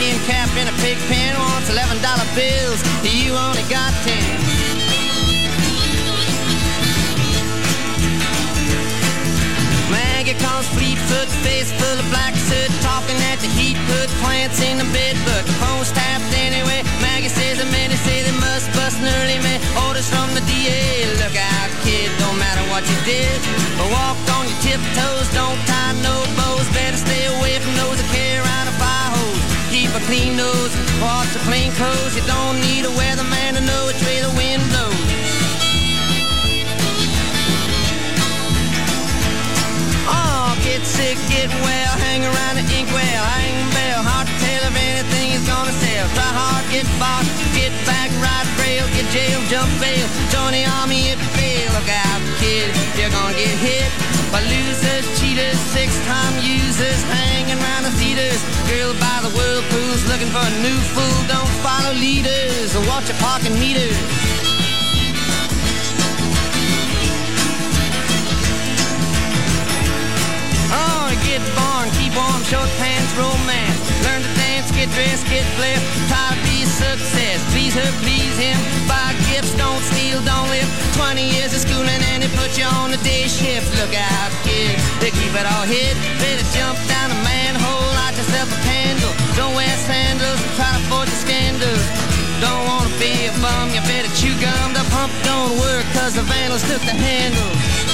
In a cap and a pig pen wants eleven dollar bills. You only got ten. Maggie comes Fleetfoot, face full of black soot, talking at the heat, put plants in the bed, but the phone's tapped anyway. Maggie says the men say they must bust an early man. Orders from the DA, look out, kid, don't matter what you did, but walk on your tiptoes, don't tie no clean nose, wash the plain clothes, you don't need a weatherman to know which way the wind blows. Oh, get sick, get well, hang around the inkwell, hang bell, hard to tell if anything is gonna sell. Try hard, get bought, get back, ride rail, get jail, jump bail, join the army if you fail. Look out, kid, you're gonna get hit by losers, cheaters, six-time users, hanging around the theaters. Girl by the whirlpools, looking for a new fool. Don't follow leaders or watch your parking meters. Oh, get born, keep warm, short pants, romance. Get dressed, get blessed. Try to be success. Please her, please him. Buy gifts, don't steal, don't live. 20 years of schooling and they put you on the day shift. Look out, kid, they keep it all hid. Better jump down a manhole, light yourself a candle. Don't wear sandals, try to forge the scandals. Don't wanna be a bum, you better chew gum. The pump don't work, cause the vandals took the handle.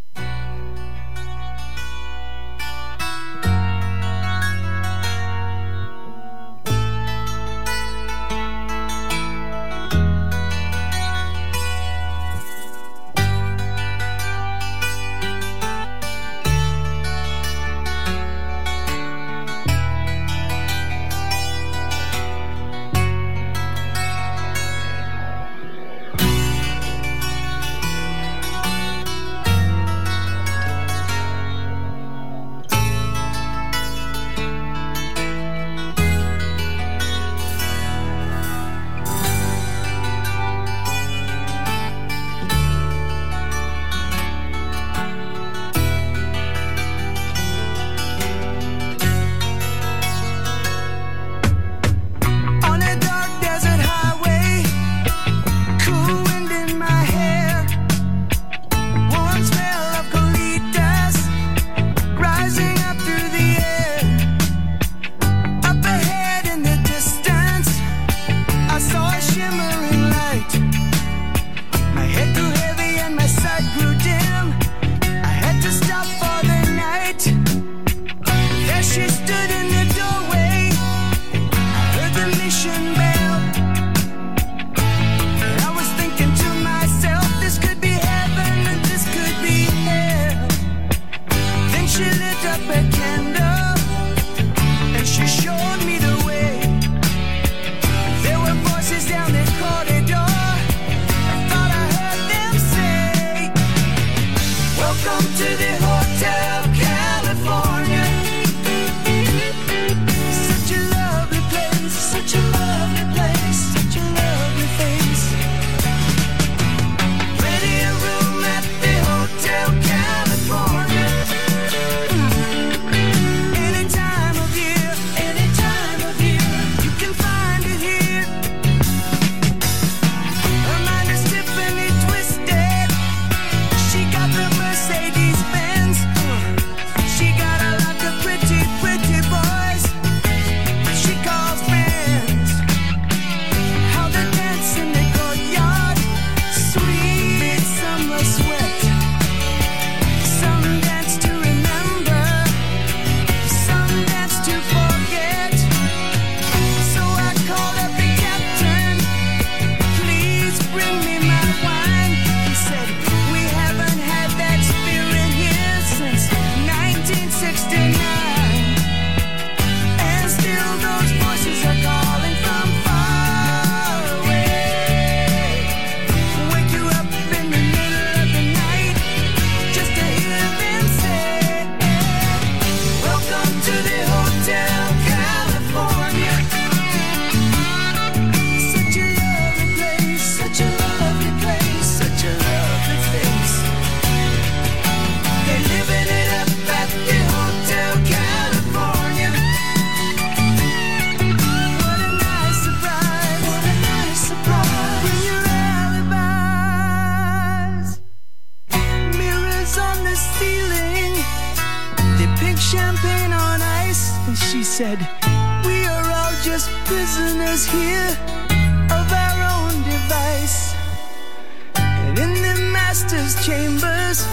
chambers,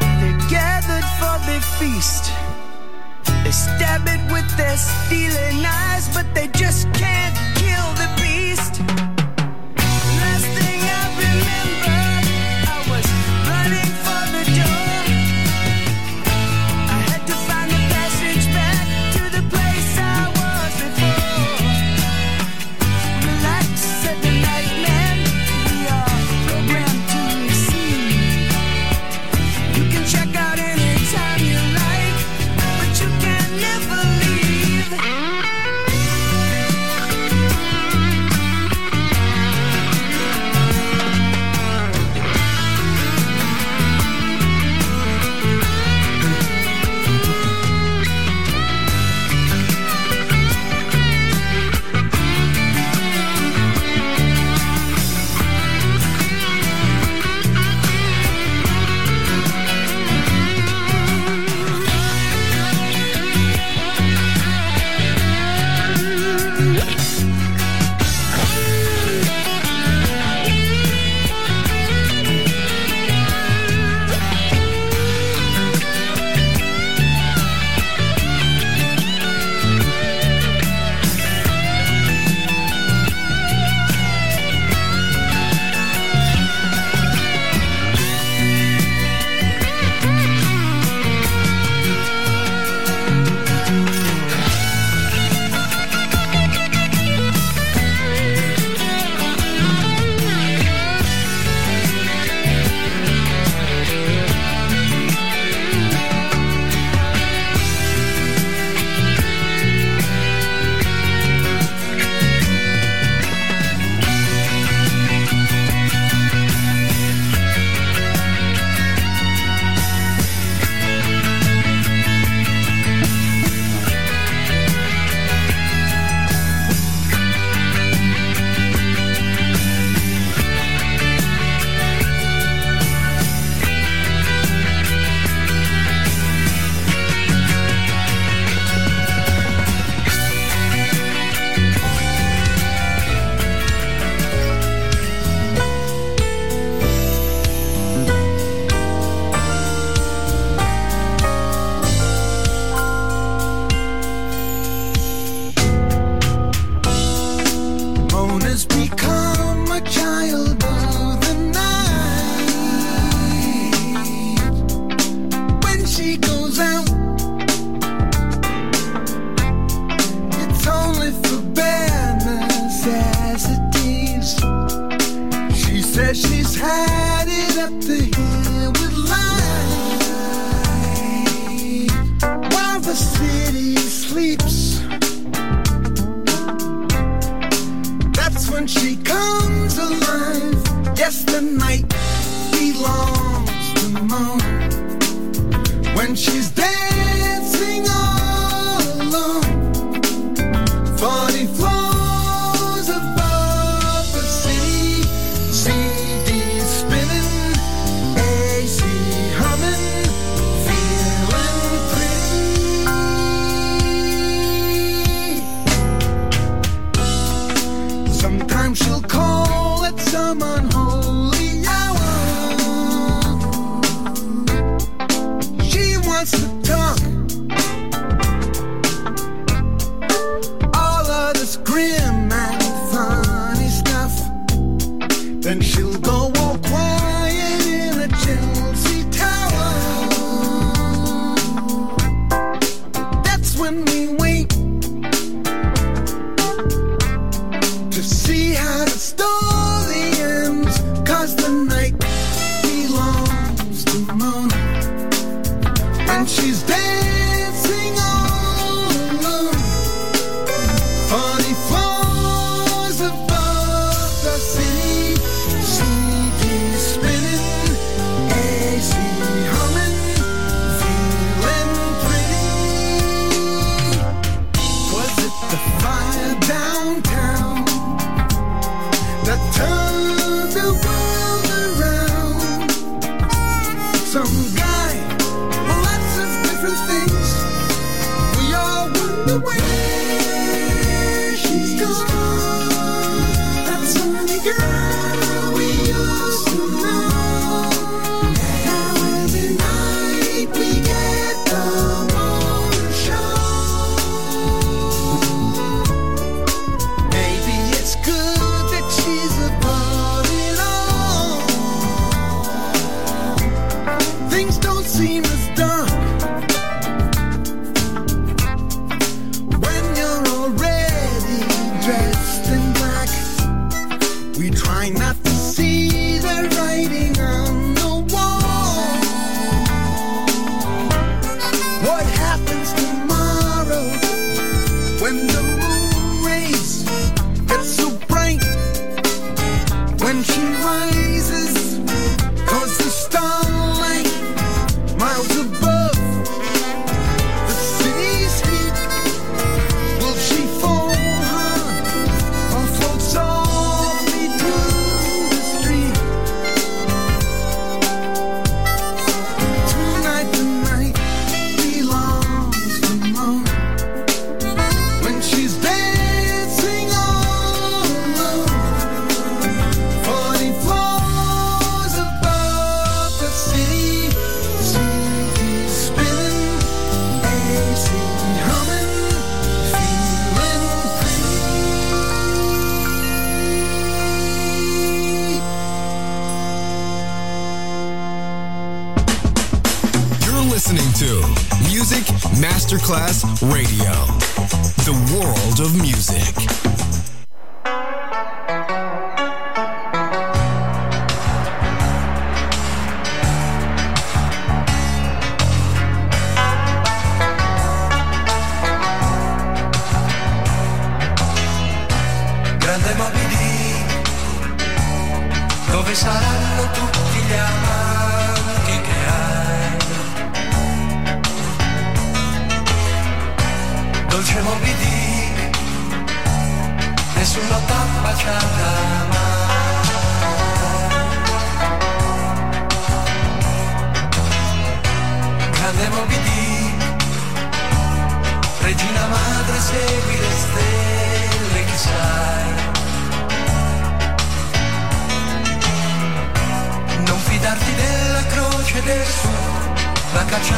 they're gathered for the feast. They stab it with their stealing eyes, but they just can't kill the beast.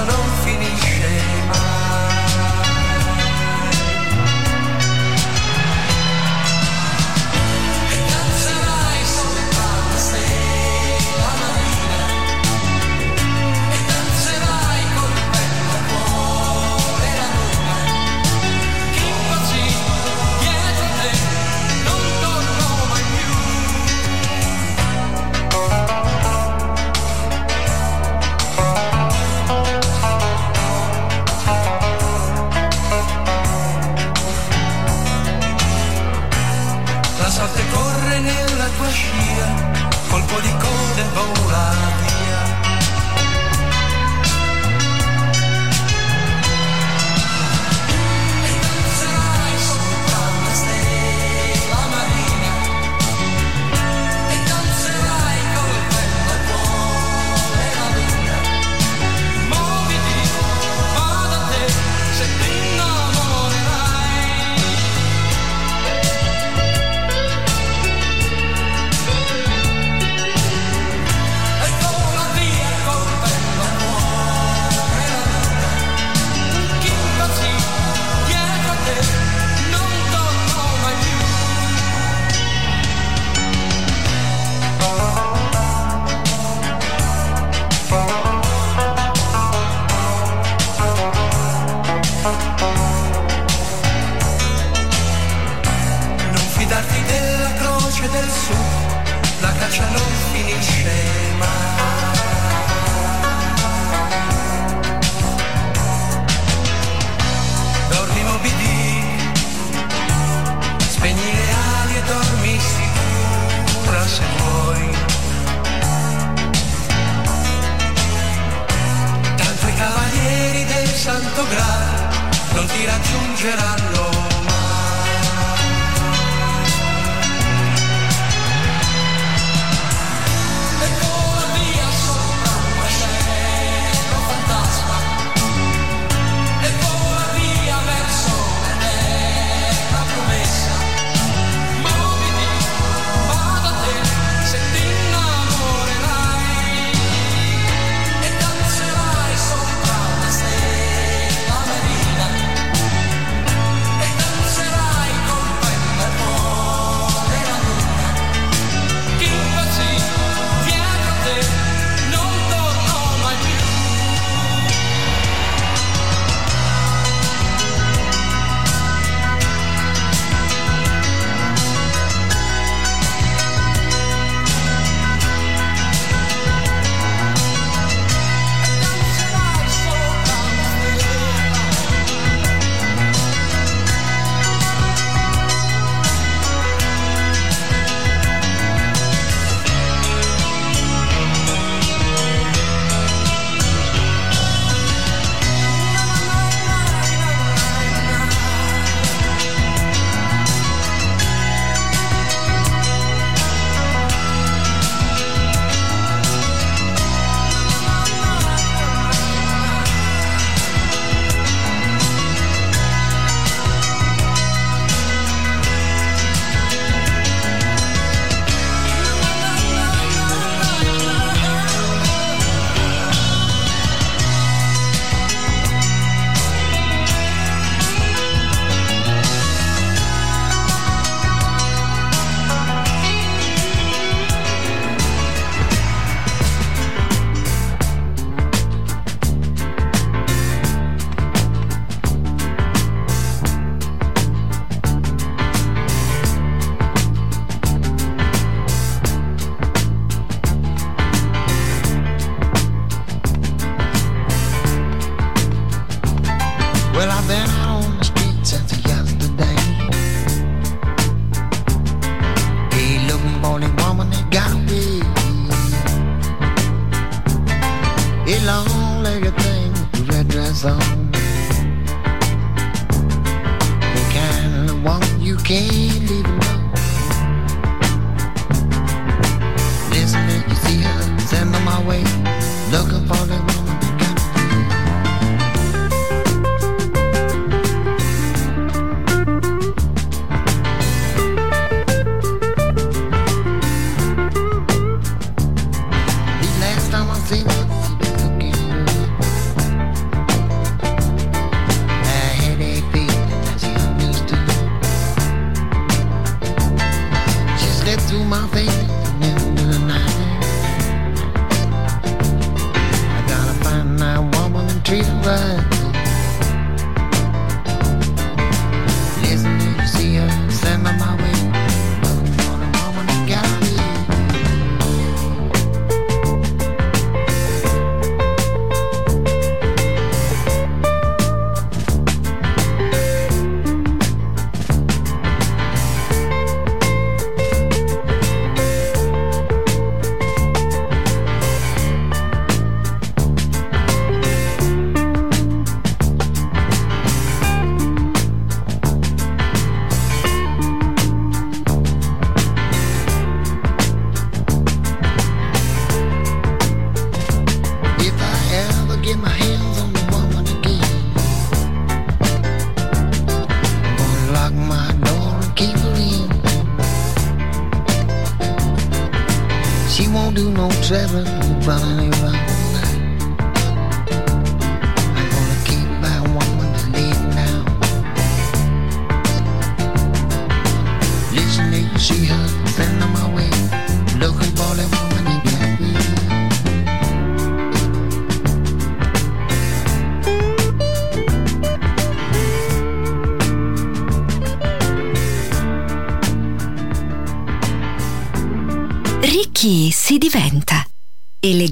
non finisce mai. for the cold and bold.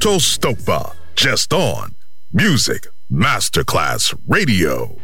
Tostopa, just on Music Masterclass Radio.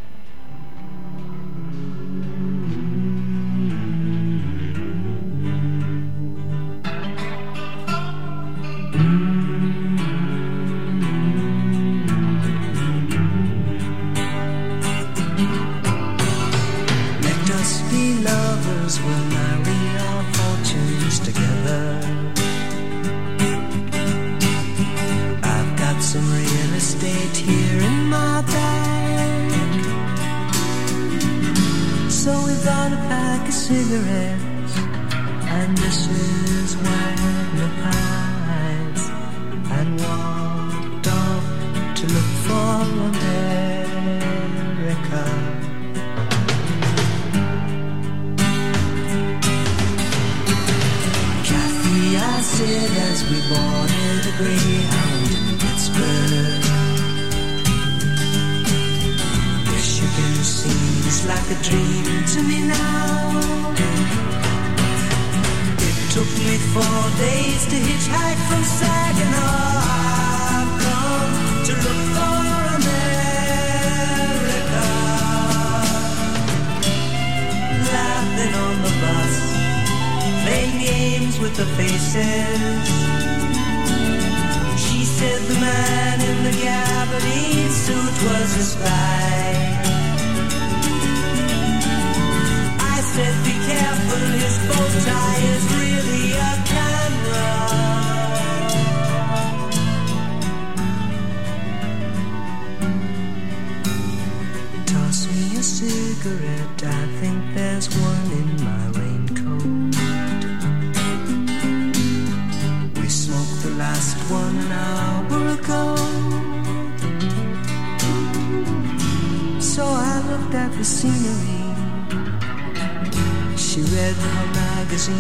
She read her magazine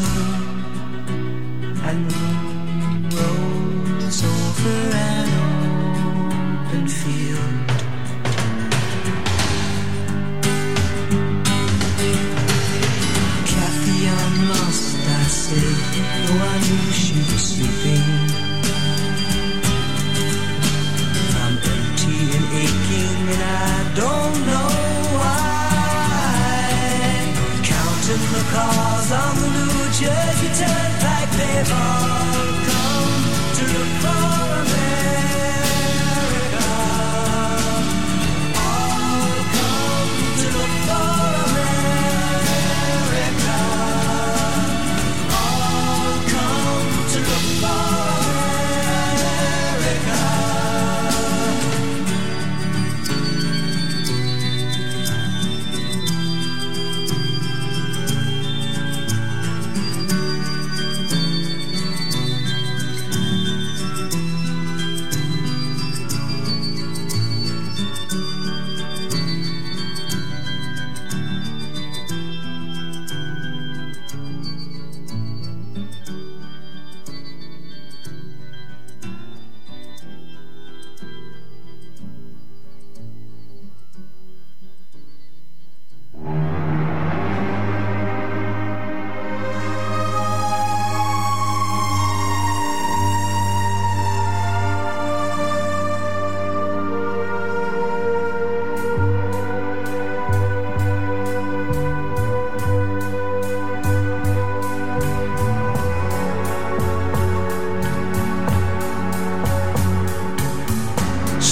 and rose over. And Time.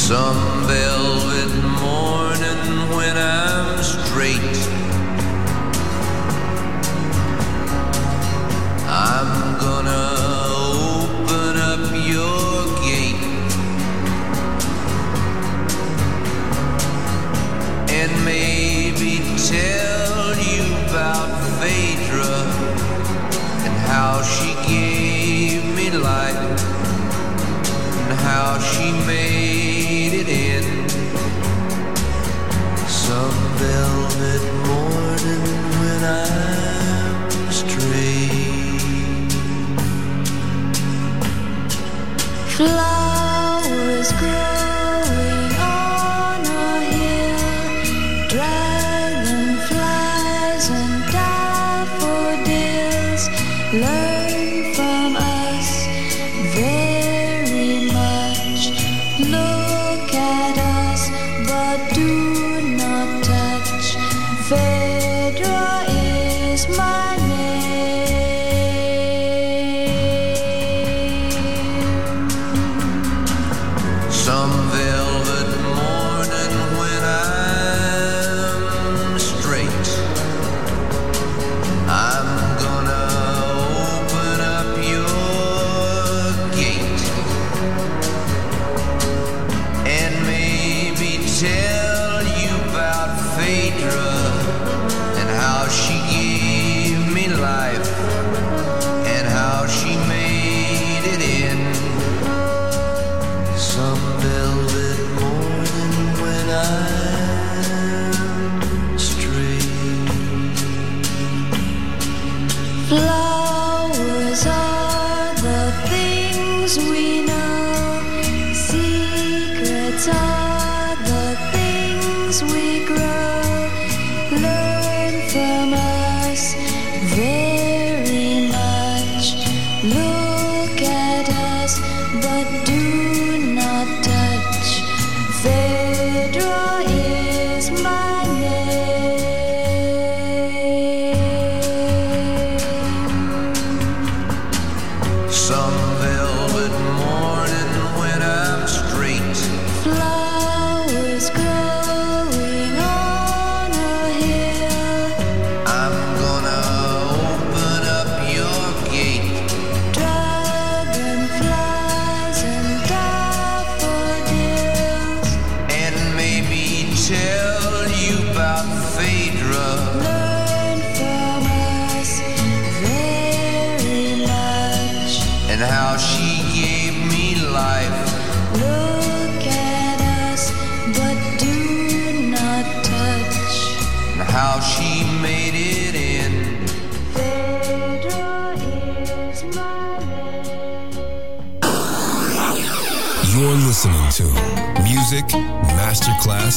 Some velvet morning when I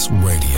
Radio,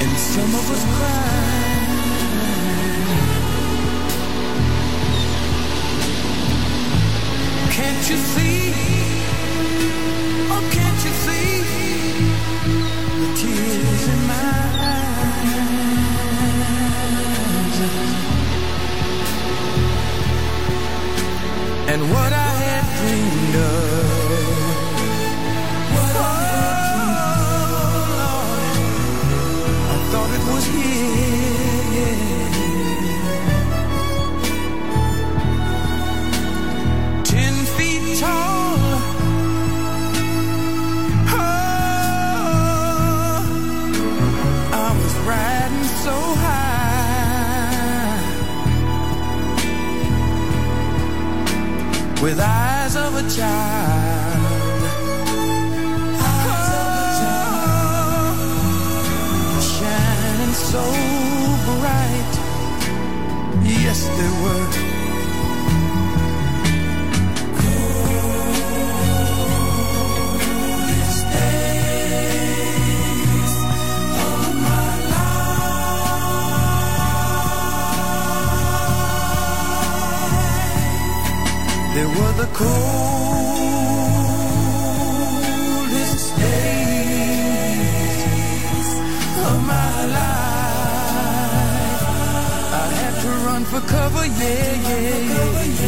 and some of us cry. Can't you see? Oh, can't you see the tears in my eyes? and what I had dreamed of. with eyes of a child. Shining so bright. Yes, they were were the coldest days of my life. I had to run for cover, yeah, yeah.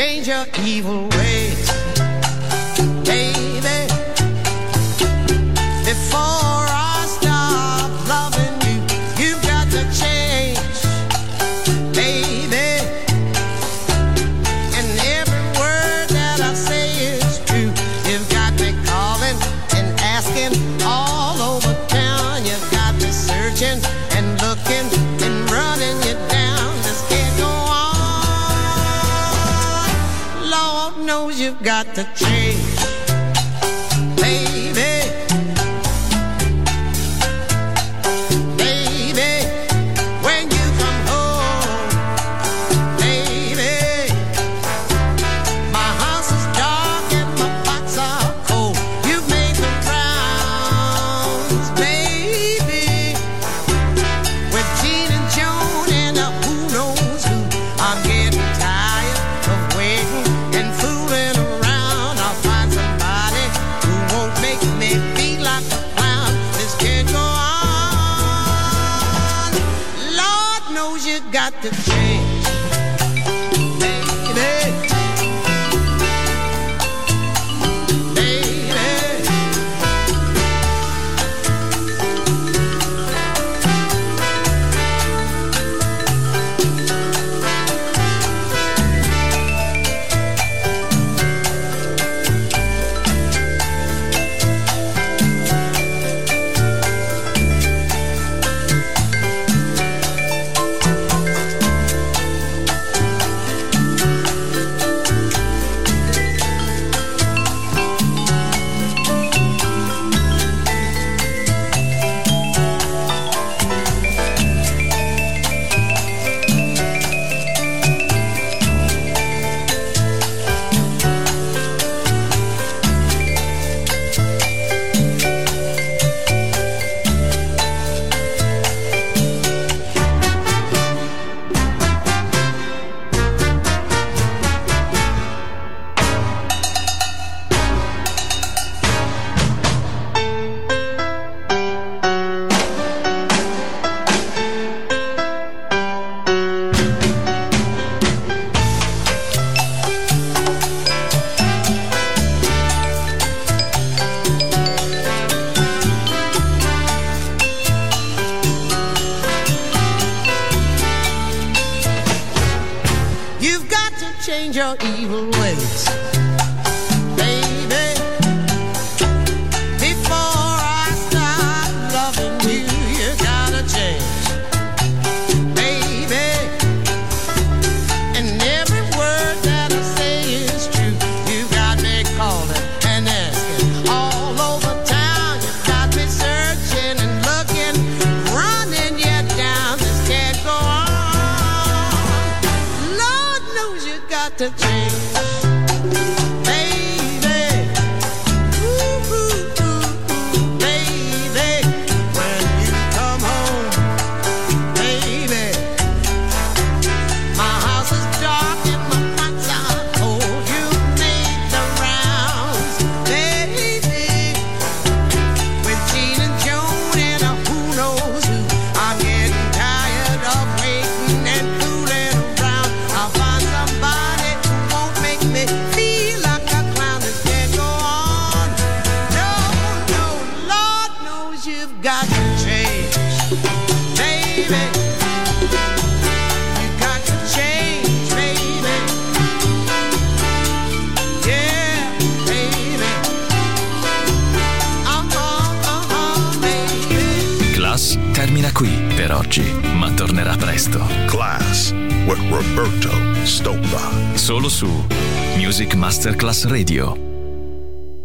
change your evil the change.